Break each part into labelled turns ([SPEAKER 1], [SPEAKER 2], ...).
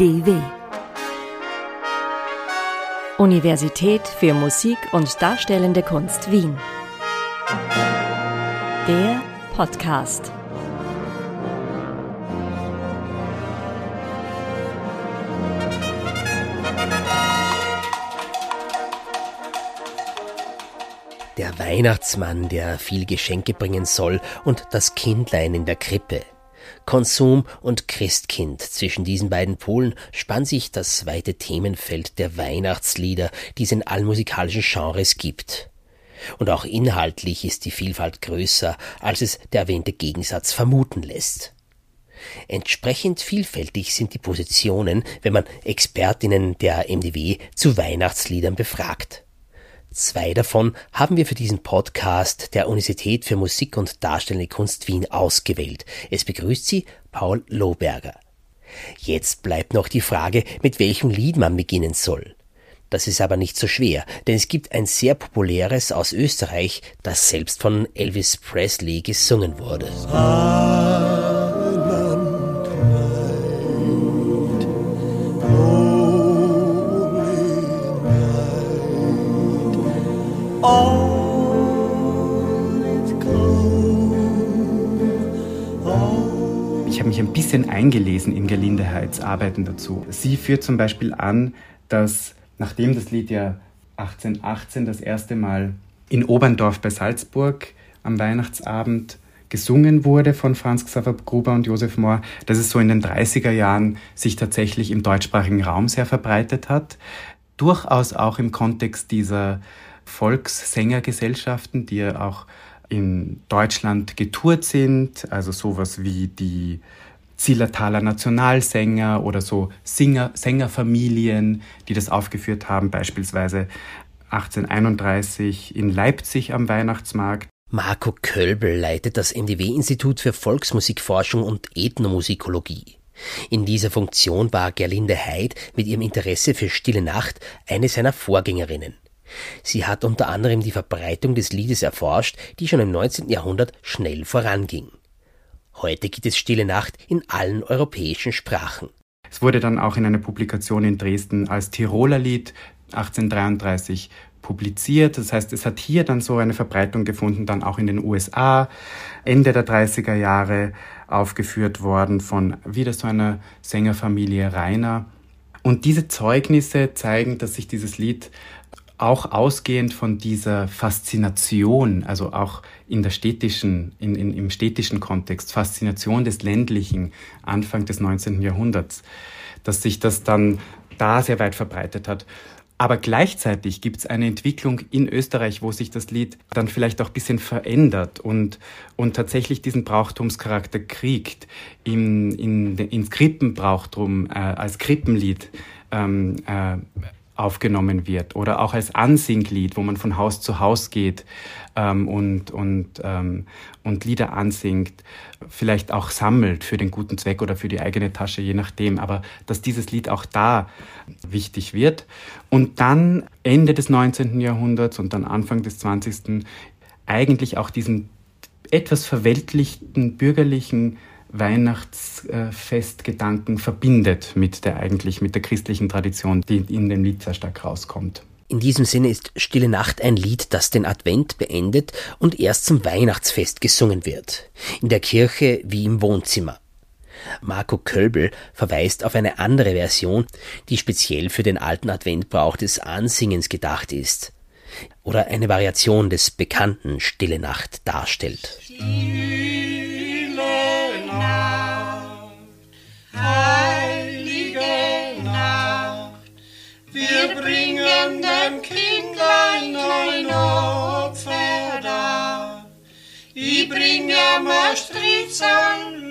[SPEAKER 1] UDW. Universität für Musik und Darstellende Kunst Wien. Der Podcast.
[SPEAKER 2] Der Weihnachtsmann, der viel Geschenke bringen soll, und das Kindlein in der Krippe. Konsum und Christkind. Zwischen diesen beiden Polen spannt sich das weite Themenfeld der Weihnachtslieder, die es in allen musikalischen Genres gibt. Und auch inhaltlich ist die Vielfalt größer, als es der erwähnte Gegensatz vermuten lässt. Entsprechend vielfältig sind die Positionen, wenn man Expertinnen der MDW zu Weihnachtsliedern befragt. Zwei davon haben wir für diesen Podcast der Universität für Musik und Darstellende Kunst Wien ausgewählt. Es begrüßt Sie Paul Lohberger. Jetzt bleibt noch die Frage, mit welchem Lied man beginnen soll. Das ist aber nicht so schwer, denn es gibt ein sehr populäres aus Österreich, das selbst von Elvis Presley gesungen wurde. Ah.
[SPEAKER 3] Ich habe mich ein bisschen eingelesen in Gerlinde Heitz Arbeiten dazu. Sie führt zum Beispiel an, dass nachdem das Lied ja 1818 das erste Mal in Oberndorf bei Salzburg am Weihnachtsabend gesungen wurde von Franz Xaver Gruber und Josef Mohr, dass es so in den 30er Jahren sich tatsächlich im deutschsprachigen Raum sehr verbreitet hat. Durchaus auch im Kontext dieser Volkssängergesellschaften, die ja auch in Deutschland getourt sind, also sowas wie die Zillertaler Nationalsänger oder so Singer, Sängerfamilien, die das aufgeführt haben, beispielsweise 1831 in Leipzig am Weihnachtsmarkt.
[SPEAKER 2] Marco Kölbel leitet das NDW-Institut für Volksmusikforschung und Ethnomusikologie. In dieser Funktion war Gerlinde Heid mit ihrem Interesse für Stille Nacht eine seiner Vorgängerinnen. Sie hat unter anderem die Verbreitung des Liedes erforscht, die schon im 19. Jahrhundert schnell voranging. Heute gibt es Stille Nacht in allen europäischen Sprachen.
[SPEAKER 3] Es wurde dann auch in einer Publikation in Dresden als Tiroler Lied 1833 publiziert. Das heißt, es hat hier dann so eine Verbreitung gefunden, dann auch in den USA, Ende der 30er Jahre aufgeführt worden von wieder so einer Sängerfamilie Rainer. Und diese Zeugnisse zeigen, dass sich dieses Lied auch ausgehend von dieser Faszination, also auch in der städtischen, in, in, im städtischen Kontext, Faszination des ländlichen Anfang des 19. Jahrhunderts, dass sich das dann da sehr weit verbreitet hat. Aber gleichzeitig gibt es eine Entwicklung in Österreich, wo sich das Lied dann vielleicht auch ein bisschen verändert und, und tatsächlich diesen Brauchtumscharakter kriegt, in, in, ins Krippenbrauchtum äh, als Krippenlied ähm, äh, aufgenommen wird oder auch als Ansinglied, wo man von Haus zu Haus geht ähm, und, und, ähm, und Lieder ansingt, vielleicht auch sammelt für den guten Zweck oder für die eigene Tasche, je nachdem, aber dass dieses Lied auch da wichtig wird. Und dann Ende des 19. Jahrhunderts und dann Anfang des 20. eigentlich auch diesen etwas verweltlichten bürgerlichen Weihnachtsfestgedanken verbindet mit der eigentlich mit der christlichen Tradition, die in dem Lied sehr stark rauskommt.
[SPEAKER 2] In diesem Sinne ist Stille Nacht ein Lied, das den Advent beendet und erst zum Weihnachtsfest gesungen wird. In der Kirche wie im Wohnzimmer. Marco Kölbel verweist auf eine andere Version, die speziell für den alten Adventbrauch des Ansingens gedacht ist. Oder eine Variation des bekannten Stille Nacht darstellt.
[SPEAKER 4] dem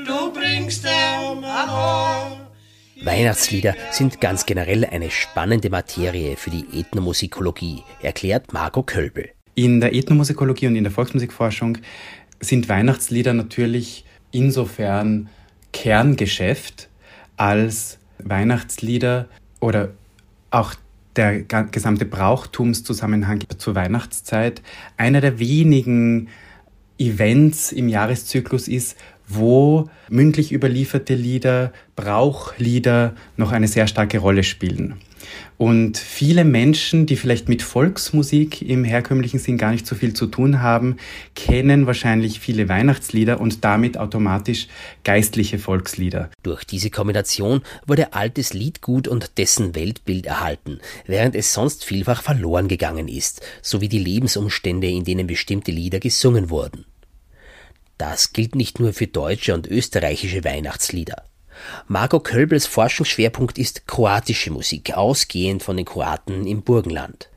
[SPEAKER 4] du bringst.
[SPEAKER 2] Weihnachtslieder sind ganz generell eine spannende Materie für die Ethnomusikologie, erklärt Marco Kölbel.
[SPEAKER 3] In der Ethnomusikologie und in der Volksmusikforschung sind Weihnachtslieder natürlich insofern Kerngeschäft, als Weihnachtslieder oder auch der gesamte Brauchtumszusammenhang zur Weihnachtszeit einer der wenigen Events im Jahreszyklus ist, wo mündlich überlieferte Lieder, Brauchlieder noch eine sehr starke Rolle spielen. Und viele Menschen, die vielleicht mit Volksmusik im herkömmlichen Sinn gar nicht so viel zu tun haben, kennen wahrscheinlich viele Weihnachtslieder und damit automatisch geistliche Volkslieder.
[SPEAKER 2] Durch diese Kombination wurde altes Liedgut und dessen Weltbild erhalten, während es sonst vielfach verloren gegangen ist, sowie die Lebensumstände, in denen bestimmte Lieder gesungen wurden. Das gilt nicht nur für deutsche und österreichische Weihnachtslieder. Margot Kölbels Forschungsschwerpunkt ist kroatische Musik, ausgehend von den Kroaten im Burgenland.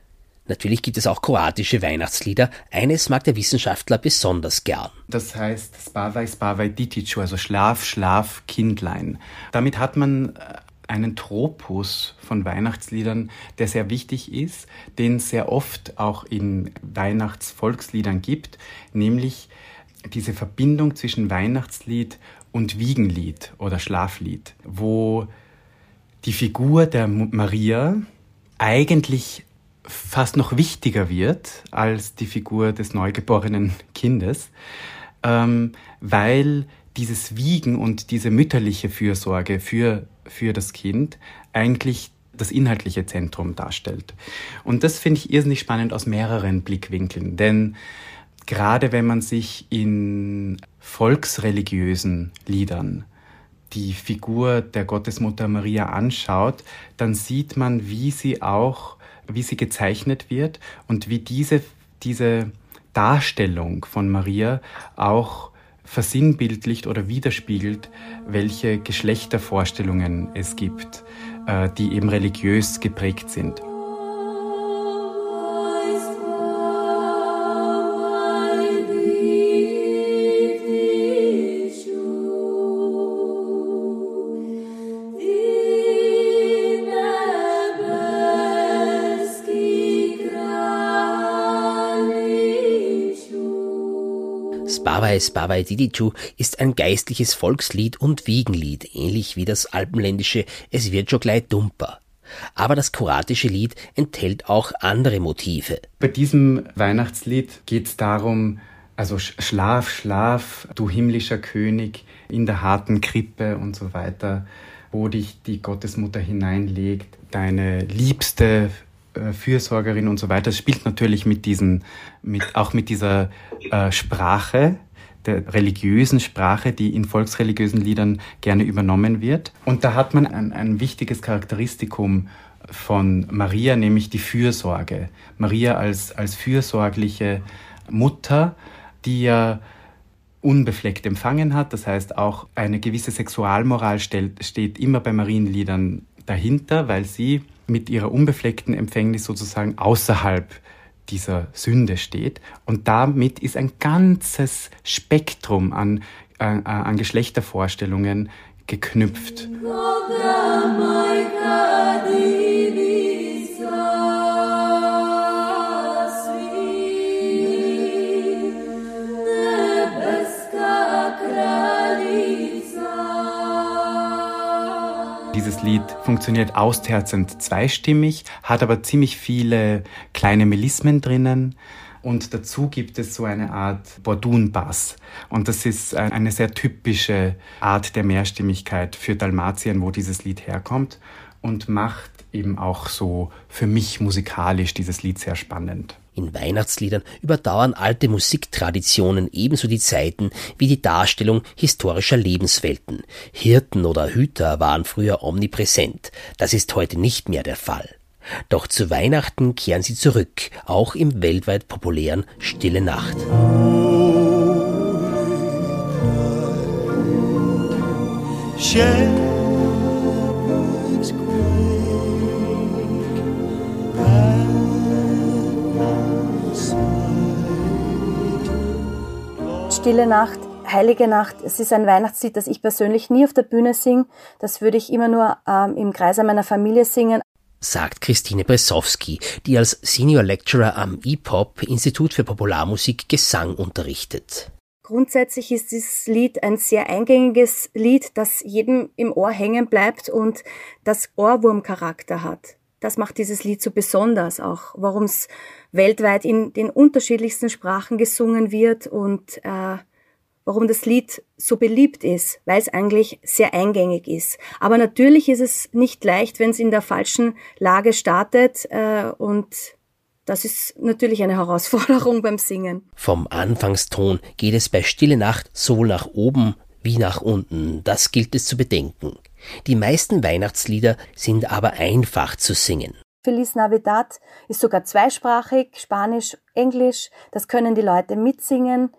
[SPEAKER 2] Natürlich gibt es auch kroatische Weihnachtslieder. Eines mag der Wissenschaftler besonders gern.
[SPEAKER 3] Das heißt Spavaj Spavaj Diticu, also Schlaf, Schlaf, Kindlein. Damit hat man äh, einen Tropus von Weihnachtsliedern, der sehr wichtig ist, den es sehr oft auch in Weihnachtsvolksliedern gibt, nämlich diese Verbindung zwischen Weihnachtslied und Wiegenlied oder Schlaflied, wo die Figur der Maria eigentlich fast noch wichtiger wird als die Figur des neugeborenen Kindes, ähm, weil dieses Wiegen und diese mütterliche Fürsorge für, für das Kind eigentlich das inhaltliche Zentrum darstellt. Und das finde ich irrsinnig spannend aus mehreren Blickwinkeln, denn gerade wenn man sich in volksreligiösen Liedern die Figur der Gottesmutter Maria anschaut, dann sieht man, wie sie auch, wie sie gezeichnet wird und wie diese, diese Darstellung von Maria auch versinnbildlicht oder widerspiegelt, welche Geschlechtervorstellungen es gibt, äh, die eben religiös geprägt sind.
[SPEAKER 2] Spavai Spavai Didichu ist ein geistliches Volkslied und Wiegenlied, ähnlich wie das alpenländische Es wird schon gleich dumper. Aber das kroatische Lied enthält auch andere Motive.
[SPEAKER 3] Bei diesem Weihnachtslied geht es darum, also Schlaf, Schlaf, du himmlischer König in der harten Krippe und so weiter, wo dich die Gottesmutter hineinlegt, deine liebste äh, Fürsorgerin und so weiter. Es spielt natürlich mit diesen, mit, auch mit dieser äh, Sprache, der religiösen Sprache, die in volksreligiösen Liedern gerne übernommen wird. Und da hat man ein, ein wichtiges Charakteristikum von Maria, nämlich die Fürsorge. Maria als, als fürsorgliche Mutter, die ja unbefleckt empfangen hat. Das heißt, auch eine gewisse Sexualmoral stellt, steht immer bei Marienliedern dahinter, weil sie mit ihrer unbefleckten Empfängnis sozusagen außerhalb dieser Sünde steht. Und damit ist ein ganzes Spektrum an, äh, an Geschlechtervorstellungen geknüpft. Lied funktioniert austerzend zweistimmig, hat aber ziemlich viele kleine Melismen drinnen. Und dazu gibt es so eine Art Bordun-Bass. Und das ist eine sehr typische Art der Mehrstimmigkeit für Dalmatien, wo dieses Lied herkommt und macht eben auch so für mich musikalisch dieses Lied sehr spannend.
[SPEAKER 2] In Weihnachtsliedern überdauern alte Musiktraditionen ebenso die Zeiten wie die Darstellung historischer Lebenswelten. Hirten oder Hüter waren früher omnipräsent. Das ist heute nicht mehr der Fall. Doch zu Weihnachten kehren sie zurück, auch im weltweit populären Stille Nacht. Share
[SPEAKER 5] Stille Nacht, Heilige Nacht, es ist ein Weihnachtslied, das ich persönlich nie auf der Bühne singe. Das würde ich immer nur ähm, im Kreise meiner Familie singen.
[SPEAKER 2] Sagt Christine Bresowski, die als Senior Lecturer am EPOP Institut für Popularmusik Gesang unterrichtet.
[SPEAKER 5] Grundsätzlich ist dieses Lied ein sehr eingängiges Lied, das jedem im Ohr hängen bleibt und das Ohrwurmcharakter hat. Das macht dieses Lied so besonders auch, warum es weltweit in den unterschiedlichsten Sprachen gesungen wird und äh, warum das Lied so beliebt ist, weil es eigentlich sehr eingängig ist. Aber natürlich ist es nicht leicht, wenn es in der falschen Lage startet äh, und das ist natürlich eine Herausforderung beim Singen.
[SPEAKER 2] Vom Anfangston geht es bei Stille Nacht sowohl nach oben wie nach unten. Das gilt es zu bedenken. Die meisten Weihnachtslieder sind aber einfach zu singen.
[SPEAKER 5] Feliz Navidad ist sogar zweisprachig, Spanisch, Englisch. Das können die Leute mitsingen.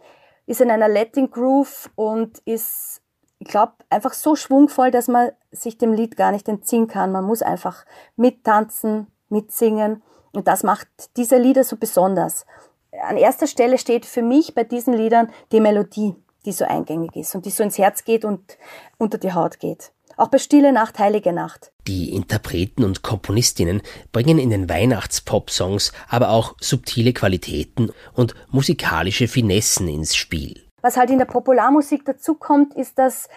[SPEAKER 5] Ist in einer Latin Groove und ist, ich glaube, einfach so schwungvoll, dass man sich dem Lied gar nicht entziehen kann. Man muss einfach mittanzen, mitsingen. Und das macht diese Lieder so besonders. An erster Stelle steht für mich bei diesen Liedern die Melodie, die so eingängig ist und die so ins Herz geht und unter die Haut geht. Auch bei Stille Nacht, Heilige Nacht.
[SPEAKER 2] Die Interpreten und Komponistinnen bringen in den Weihnachtspop-Songs aber auch subtile Qualitäten und musikalische Finessen ins Spiel.
[SPEAKER 5] Was halt in der Popularmusik dazukommt, ist, dass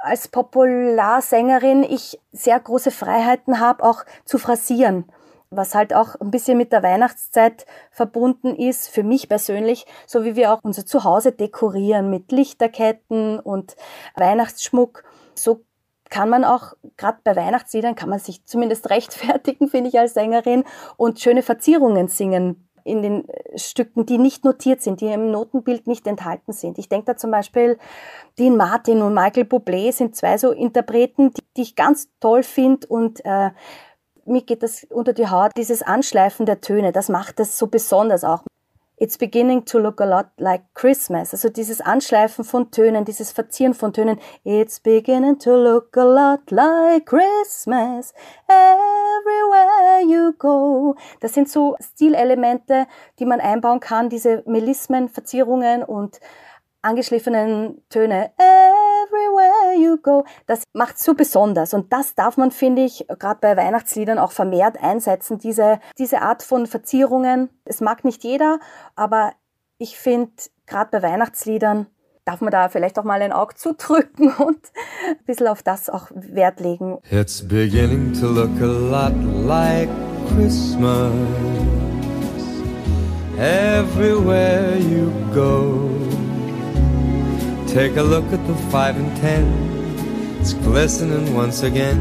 [SPEAKER 5] als Popularsängerin ich sehr große Freiheiten habe, auch zu phrasieren was halt auch ein bisschen mit der Weihnachtszeit verbunden ist, für mich persönlich, so wie wir auch unser Zuhause dekorieren mit Lichterketten und Weihnachtsschmuck. So kann man auch, gerade bei Weihnachtsliedern, kann man sich zumindest rechtfertigen, finde ich als Sängerin, und schöne Verzierungen singen in den Stücken, die nicht notiert sind, die im Notenbild nicht enthalten sind. Ich denke da zum Beispiel, Dean Martin und Michael Bublé sind zwei so Interpreten, die, die ich ganz toll finde und äh, mir geht das unter die Haut, dieses Anschleifen der Töne, das macht es so besonders auch. It's beginning to look a lot like Christmas. Also dieses Anschleifen von Tönen, dieses Verzieren von Tönen. It's beginning to look a lot like Christmas everywhere you go. Das sind so Stilelemente, die man einbauen kann, diese Melismen, Verzierungen und angeschliffenen Töne. Everywhere you go. Das macht so besonders. Und das darf man, finde ich, gerade bei Weihnachtsliedern auch vermehrt einsetzen. Diese, diese Art von Verzierungen. Es mag nicht jeder, aber ich finde, gerade bei Weihnachtsliedern darf man da vielleicht auch mal ein Auge zudrücken und ein bisschen auf das auch Wert legen.
[SPEAKER 6] It's beginning to look a lot like Christmas everywhere you go. Take a look at the five and ten. It's glistening once again.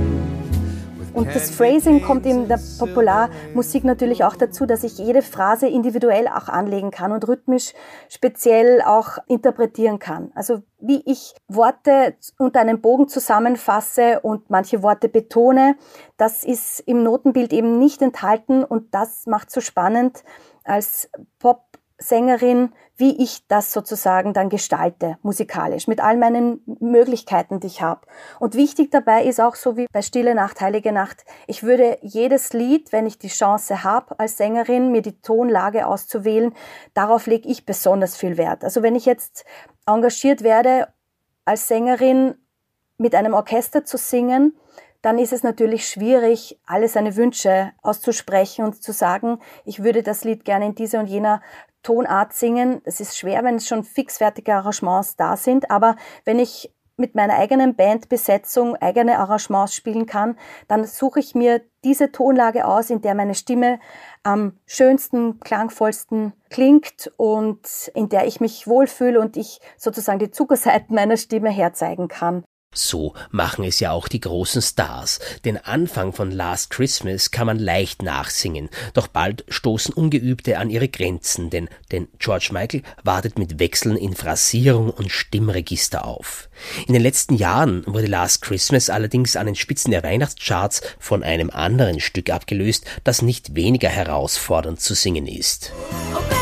[SPEAKER 5] Und das Phrasing kommt in der Popularmusik natürlich auch dazu, dass ich jede Phrase individuell auch anlegen kann und rhythmisch speziell auch interpretieren kann. Also wie ich Worte unter einem Bogen zusammenfasse und manche Worte betone, das ist im Notenbild eben nicht enthalten und das macht so spannend als Pop Sängerin, wie ich das sozusagen dann gestalte, musikalisch, mit all meinen Möglichkeiten, die ich habe. Und wichtig dabei ist auch so wie bei Stille Nacht, Heilige Nacht, ich würde jedes Lied, wenn ich die Chance habe, als Sängerin mir die Tonlage auszuwählen, darauf lege ich besonders viel Wert. Also wenn ich jetzt engagiert werde, als Sängerin mit einem Orchester zu singen, dann ist es natürlich schwierig, alle seine Wünsche auszusprechen und zu sagen, ich würde das Lied gerne in dieser und jener Tonart singen. Es ist schwer, wenn es schon fixfertige Arrangements da sind, aber wenn ich mit meiner eigenen Bandbesetzung eigene Arrangements spielen kann, dann suche ich mir diese Tonlage aus, in der meine Stimme am schönsten, klangvollsten klingt und in der ich mich wohlfühle und ich sozusagen die Zuckerseiten meiner Stimme herzeigen kann.
[SPEAKER 2] So machen es ja auch die großen Stars. Den Anfang von Last Christmas kann man leicht nachsingen, doch bald stoßen Ungeübte an ihre Grenzen, denn, denn George Michael wartet mit Wechseln in Phrasierung und Stimmregister auf. In den letzten Jahren wurde Last Christmas allerdings an den Spitzen der Weihnachtscharts von einem anderen Stück abgelöst, das nicht weniger herausfordernd zu singen ist. Okay.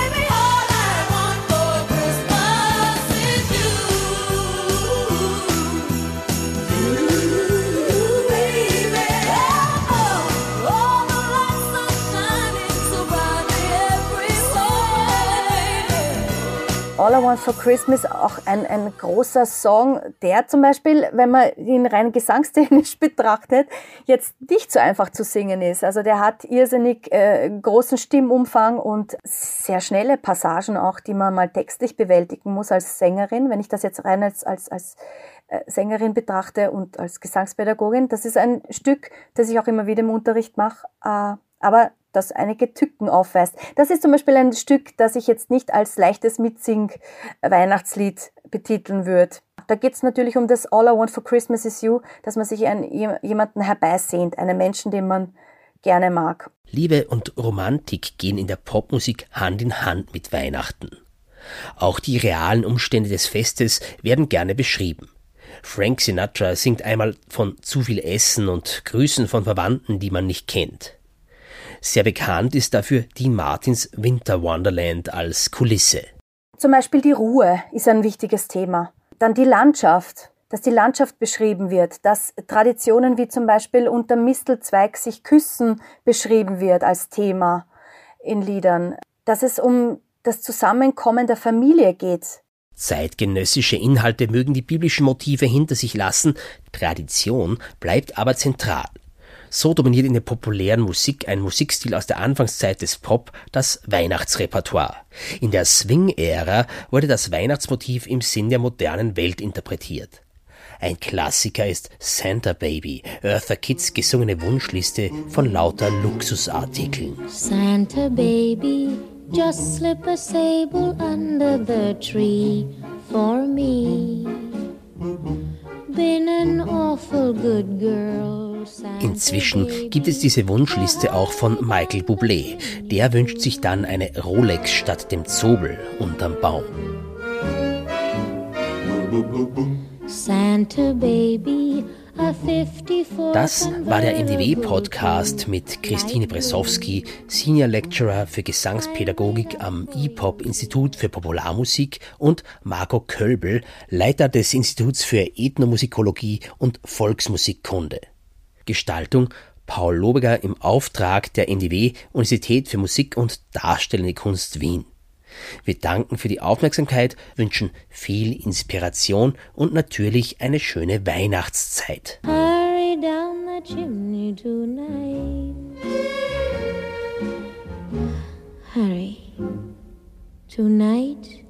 [SPEAKER 5] All I Want for Christmas auch ein, ein großer Song, der zum Beispiel, wenn man ihn rein gesangstechnisch betrachtet, jetzt nicht so einfach zu singen ist. Also der hat irrsinnig äh, großen Stimmumfang und sehr schnelle Passagen auch, die man mal textlich bewältigen muss als Sängerin. Wenn ich das jetzt rein als, als, als äh, Sängerin betrachte und als Gesangspädagogin, das ist ein Stück, das ich auch immer wieder im Unterricht mache. Äh, aber das einige Tücken aufweist. Das ist zum Beispiel ein Stück, das ich jetzt nicht als leichtes Mitsing-Weihnachtslied betiteln würde. Da geht es natürlich um das All I Want for Christmas is You, dass man sich einen, jemanden herbeisehnt, einen Menschen, den man gerne mag.
[SPEAKER 2] Liebe und Romantik gehen in der Popmusik Hand in Hand mit Weihnachten. Auch die realen Umstände des Festes werden gerne beschrieben. Frank Sinatra singt einmal von zu viel Essen und Grüßen von Verwandten, die man nicht kennt. Sehr bekannt ist dafür Dean Martins Winter Wonderland als Kulisse.
[SPEAKER 5] Zum Beispiel die Ruhe ist ein wichtiges Thema. Dann die Landschaft, dass die Landschaft beschrieben wird, dass Traditionen wie zum Beispiel unter Mistelzweig sich küssen beschrieben wird als Thema in Liedern, dass es um das Zusammenkommen der Familie geht.
[SPEAKER 2] Zeitgenössische Inhalte mögen die biblischen Motive hinter sich lassen, Tradition bleibt aber zentral. So dominiert in der populären Musik ein Musikstil aus der Anfangszeit des Pop das Weihnachtsrepertoire. In der Swing-Ära wurde das Weihnachtsmotiv im Sinn der modernen Welt interpretiert. Ein Klassiker ist Santa Baby, Eartha Kitts gesungene Wunschliste von lauter Luxusartikeln.
[SPEAKER 7] Santa Baby, just slip a sable under the tree for me. Been an awful good girl.
[SPEAKER 2] Inzwischen gibt es diese Wunschliste auch von Michael Bublé. Der wünscht sich dann eine Rolex statt dem Zobel unterm Baum. Das war der MDW-Podcast mit Christine Bresowski, Senior Lecturer für Gesangspädagogik am IPOP-Institut für Popularmusik und Marco Kölbel, Leiter des Instituts für Ethnomusikologie und Volksmusikkunde. Gestaltung Paul Lobeger im Auftrag der NDW Universität für Musik und Darstellende Kunst Wien. Wir danken für die Aufmerksamkeit, wünschen viel Inspiration und natürlich eine schöne Weihnachtszeit. Hurry down the chimney tonight. Hurry. Tonight